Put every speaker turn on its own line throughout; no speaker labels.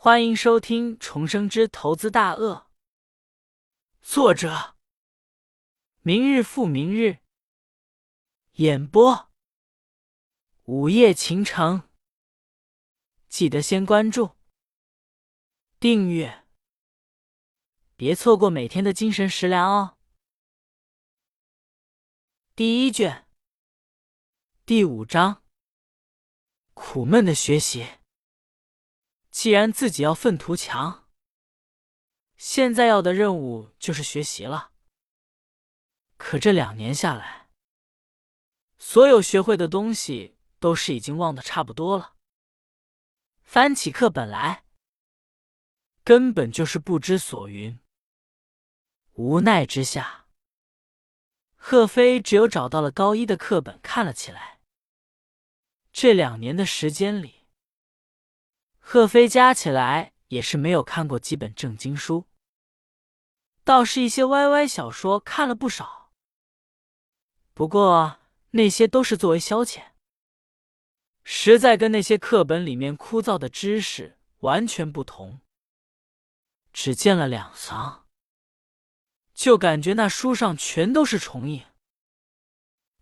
欢迎收听《重生之投资大鳄》，作者：明日复明日，演播：午夜情城。记得先关注、订阅，别错过每天的精神食粮哦。第一卷，第五章：苦闷的学习。既然自己要奋图强，现在要的任务就是学习了。可这两年下来，所有学会的东西都是已经忘得差不多了。翻起课本来，根本就是不知所云。无奈之下，贺飞只有找到了高一的课本看了起来。这两年的时间里，贺飞加起来也是没有看过几本正经书，倒是一些歪歪小说看了不少。不过那些都是作为消遣，实在跟那些课本里面枯燥的知识完全不同。只见了两行，就感觉那书上全都是重影，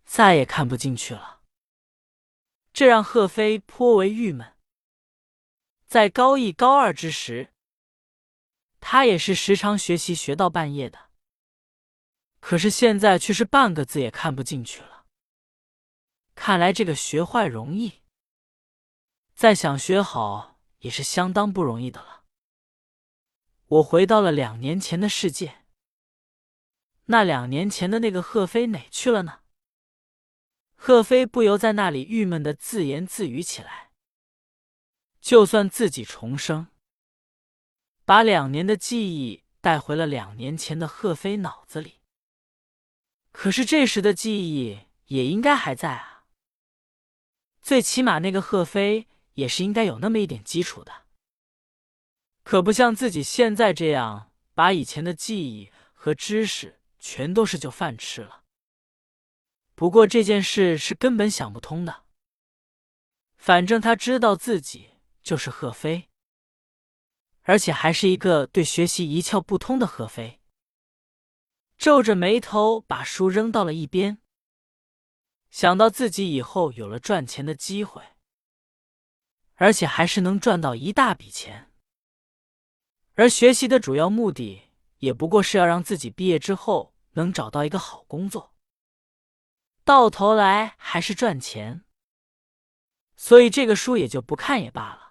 再也看不进去了。这让贺飞颇为郁闷。在高一、高二之时，他也是时常学习学到半夜的。可是现在却是半个字也看不进去了。看来这个学坏容易，再想学好也是相当不容易的了。我回到了两年前的世界，那两年前的那个贺飞哪去了呢？贺飞不由在那里郁闷的自言自语起来。就算自己重生，把两年的记忆带回了两年前的贺飞脑子里，可是这时的记忆也应该还在啊。最起码那个贺飞也是应该有那么一点基础的，可不像自己现在这样，把以前的记忆和知识全都是就饭吃了。不过这件事是根本想不通的，反正他知道自己。就是贺飞，而且还是一个对学习一窍不通的贺飞。皱着眉头把书扔到了一边，想到自己以后有了赚钱的机会，而且还是能赚到一大笔钱，而学习的主要目的也不过是要让自己毕业之后能找到一个好工作，到头来还是赚钱，所以这个书也就不看也罢了。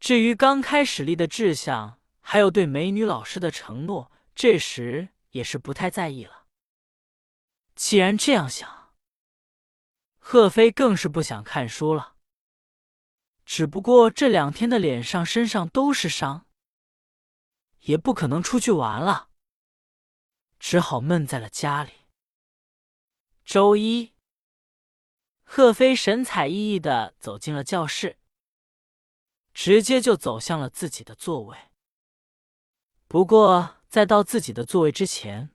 至于刚开始立的志向，还有对美女老师的承诺，这时也是不太在意了。既然这样想，贺飞更是不想看书了。只不过这两天的脸上、身上都是伤，也不可能出去玩了，只好闷在了家里。周一，贺飞神采奕奕的走进了教室。直接就走向了自己的座位。不过，在到自己的座位之前，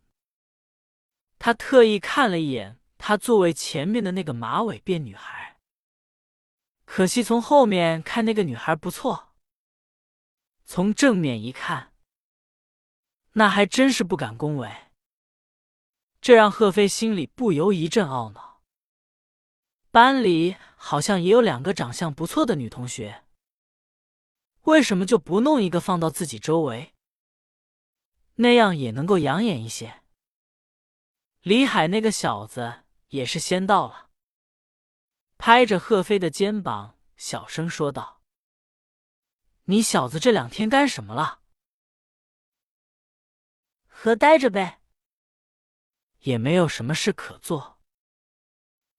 他特意看了一眼他座位前面的那个马尾辫女孩。可惜从后面看那个女孩不错，从正面一看，那还真是不敢恭维。这让贺飞心里不由一阵懊恼。班里好像也有两个长相不错的女同学。为什么就不弄一个放到自己周围，那样也能够养眼一些？李海那个小子也是先到了，拍着贺飞的肩膀，小声说道：“你小子这两天干什么了？
和呆着呗，
也没有什么事可做。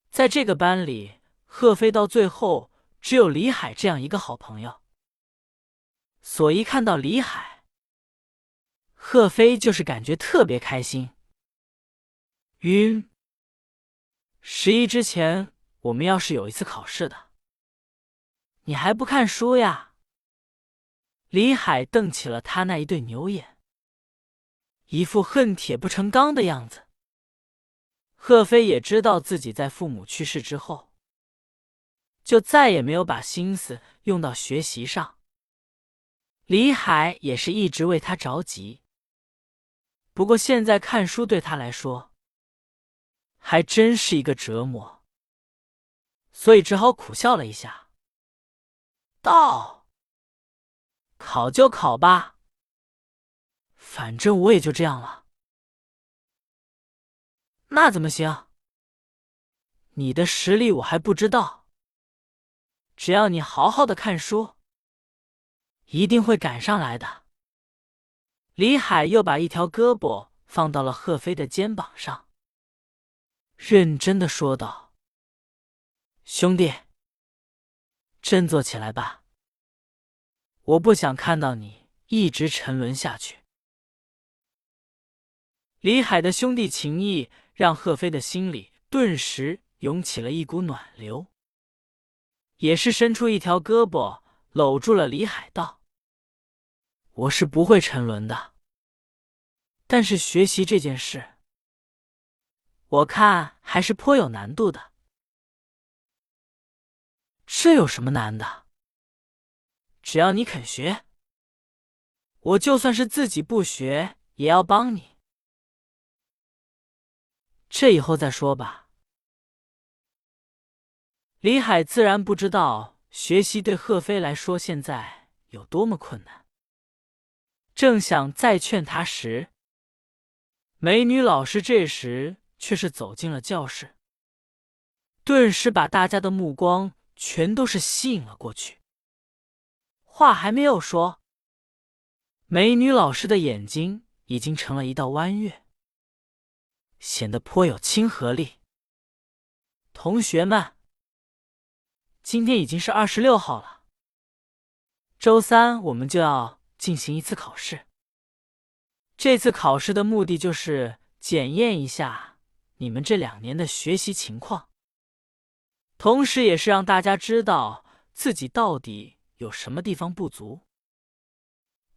在这个班里，贺飞到最后只有李海这样一个好朋友。”所以看到李海，贺飞就是感觉特别开心。晕。十一之前，我们要是有一次考试的，你还不看书呀？李海瞪起了他那一对牛眼，一副恨铁不成钢的样子。贺飞也知道自己在父母去世之后，就再也没有把心思用到学习上。李海也是一直为他着急。不过现在看书对他来说，还真是一个折磨，所以只好苦笑了一下，道：“考就考吧，反正我也就这样了。”那怎么行？你的实力我还不知道，只要你好好的看书，一定会赶上来的。李海又把一条胳膊放到了贺飞的肩膀上，认真的说道：“兄弟，振作起来吧！我不想看到你一直沉沦下去。”李海的兄弟情谊。让贺飞的心里顿时涌起了一股暖流，也是伸出一条胳膊搂住了李海，道：“我是不会沉沦的，但是学习这件事，我看还是颇有难度的。这有什么难的？只要你肯学，我就算是自己不学，也要帮你。”这以后再说吧。李海自然不知道学习对贺飞来说现在有多么困难，正想再劝他时，美女老师这时却是走进了教室，顿时把大家的目光全都是吸引了过去。话还没有说，美女老师的眼睛已经成了一道弯月。显得颇有亲和力。同学们，今天已经是二十六号了，周三我们就要进行一次考试。这次考试的目的就是检验一下你们这两年的学习情况，同时也是让大家知道自己到底有什么地方不足。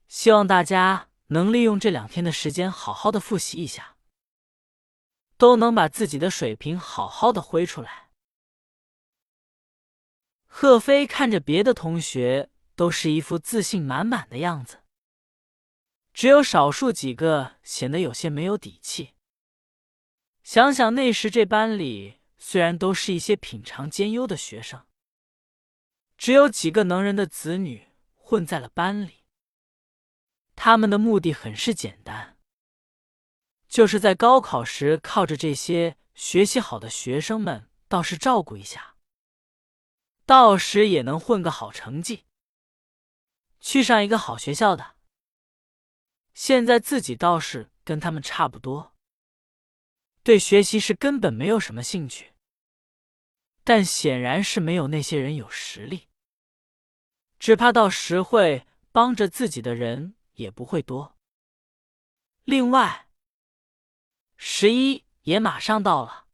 希望大家能利用这两天的时间，好好的复习一下。都能把自己的水平好好的挥出来。贺飞看着别的同学都是一副自信满满的样子，只有少数几个显得有些没有底气。想想那时这班里虽然都是一些品尝兼优的学生，只有几个能人的子女混在了班里，他们的目的很是简单。就是在高考时，靠着这些学习好的学生们，倒是照顾一下，到时也能混个好成绩，去上一个好学校的。现在自己倒是跟他们差不多，对学习是根本没有什么兴趣，但显然是没有那些人有实力，只怕到时会帮着自己的人也不会多。另外。十一也马上到了，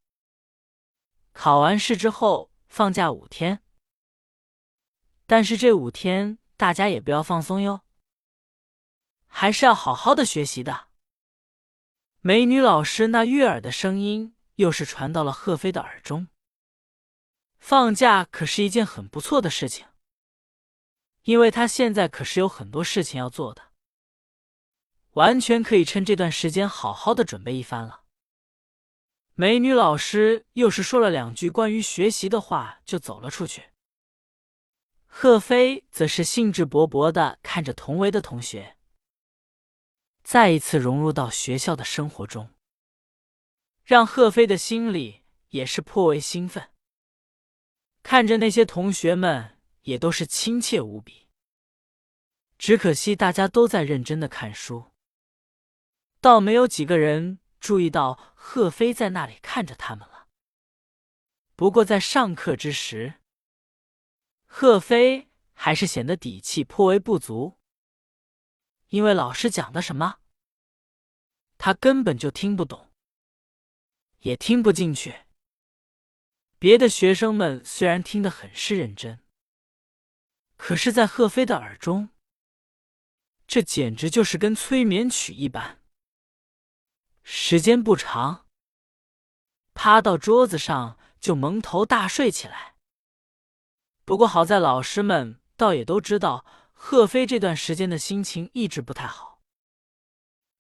考完试之后放假五天，但是这五天大家也不要放松哟，还是要好好的学习的。美女老师那悦耳的声音又是传到了贺飞的耳中。放假可是一件很不错的事情，因为他现在可是有很多事情要做的。完全可以趁这段时间好好的准备一番了。美女老师又是说了两句关于学习的话，就走了出去。贺飞则是兴致勃勃的看着同围的同学，再一次融入到学校的生活中，让贺飞的心里也是颇为兴奋。看着那些同学们也都是亲切无比，只可惜大家都在认真的看书。倒没有几个人注意到贺飞在那里看着他们了。不过在上课之时，贺飞还是显得底气颇为不足，因为老师讲的什么，他根本就听不懂，也听不进去。别的学生们虽然听得很是认真，可是，在贺飞的耳中，这简直就是跟催眠曲一般。时间不长，趴到桌子上就蒙头大睡起来。不过好在老师们倒也都知道贺飞这段时间的心情一直不太好，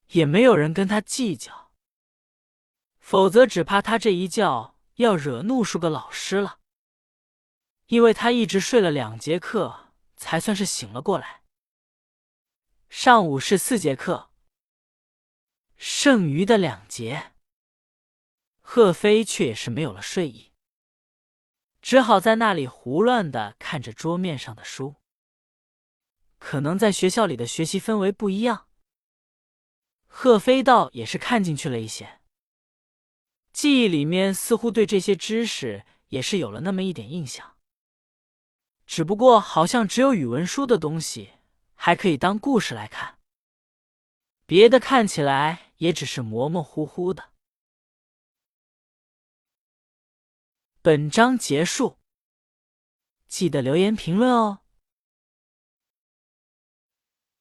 也没有人跟他计较，否则只怕他这一觉要惹怒数个老师了。因为他一直睡了两节课，才算是醒了过来。上午是四节课，剩余的两节，贺飞却也是没有了睡意，只好在那里胡乱的看着桌面上的书。可能在学校里的学习氛围不一样，贺飞倒也是看进去了一些，记忆里面似乎对这些知识也是有了那么一点印象。只不过好像只有语文书的东西还可以当故事来看，别的看起来也只是模模糊糊的。本章结束，记得留言评论哦。